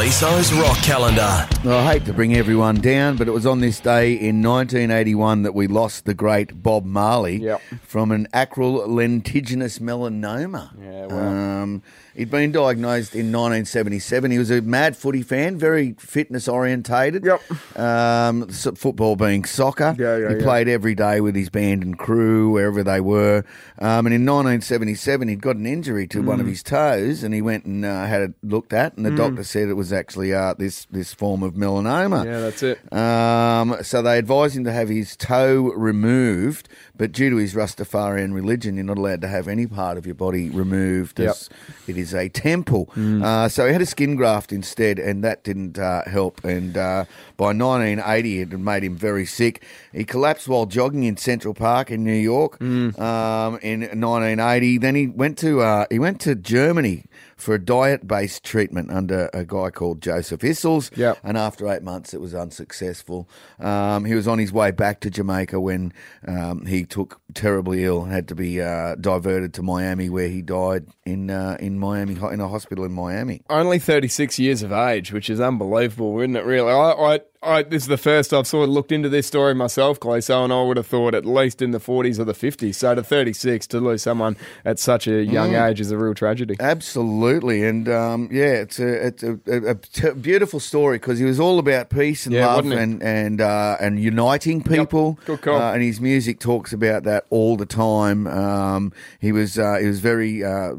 Gleeso's rock calendar. Well, I hate to bring everyone down, but it was on this day in 1981 that we lost the great Bob Marley Yep. from an acral lentiginous melanoma. Yeah, well. Um, he'd been diagnosed in 1977. He was a mad footy fan, very fitness orientated. Yep. Um, s- football being soccer. Yeah, yeah, he yeah. played every day with his band and crew, wherever they were. Um, and in 1977, he'd got an injury to Mm. one of his toes, and he went and uh, had it looked at, and the doctor said it was actually uh, this this form of melanoma. Yeah, that's it. Um, so they advised him to have his toe removed, but due to his Rastafarian religion, you're not allowed to have any part of your body removed Yep. as it is a temple. Uh, so he had a skin graft instead, and that didn't uh, help. And uh, by 1980, it had made him very sick. He collapsed while jogging in Central Park in New York um, in 1980. Then he went to uh, he went to Germany for a diet-based treatment under a guy called Joseph Issels. Yep. And after eight months, it was unsuccessful. Um, he was on his way back to Jamaica when um, he took terribly ill and had to be uh, diverted to Miami, where he died in uh, in Miami in a hospital in Miami. Only 36 years of age, which is unbelievable, isn't it, really? I, I, I, this is the first I've sort of looked into this story myself, Gleeso, and I would have thought at least in the 40s or the 50s. So to 36, to lose someone at such a young age is a real tragedy. Absolutely, and um, yeah, it's a it's a, a, a t- beautiful story because he was all about peace and Yeah, love and and uh, and uniting people. Good call. Uh, and his music talks about that all the time. Um, he was uh, he was very uh,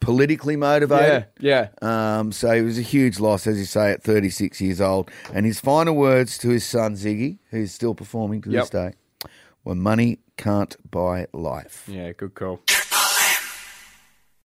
politically motivated. Yeah, Um, so he was a huge loss, as you say, at 36 years old. And his final words to his son Ziggy, who's still performing to this day, were money can't buy life. Yeah, good call.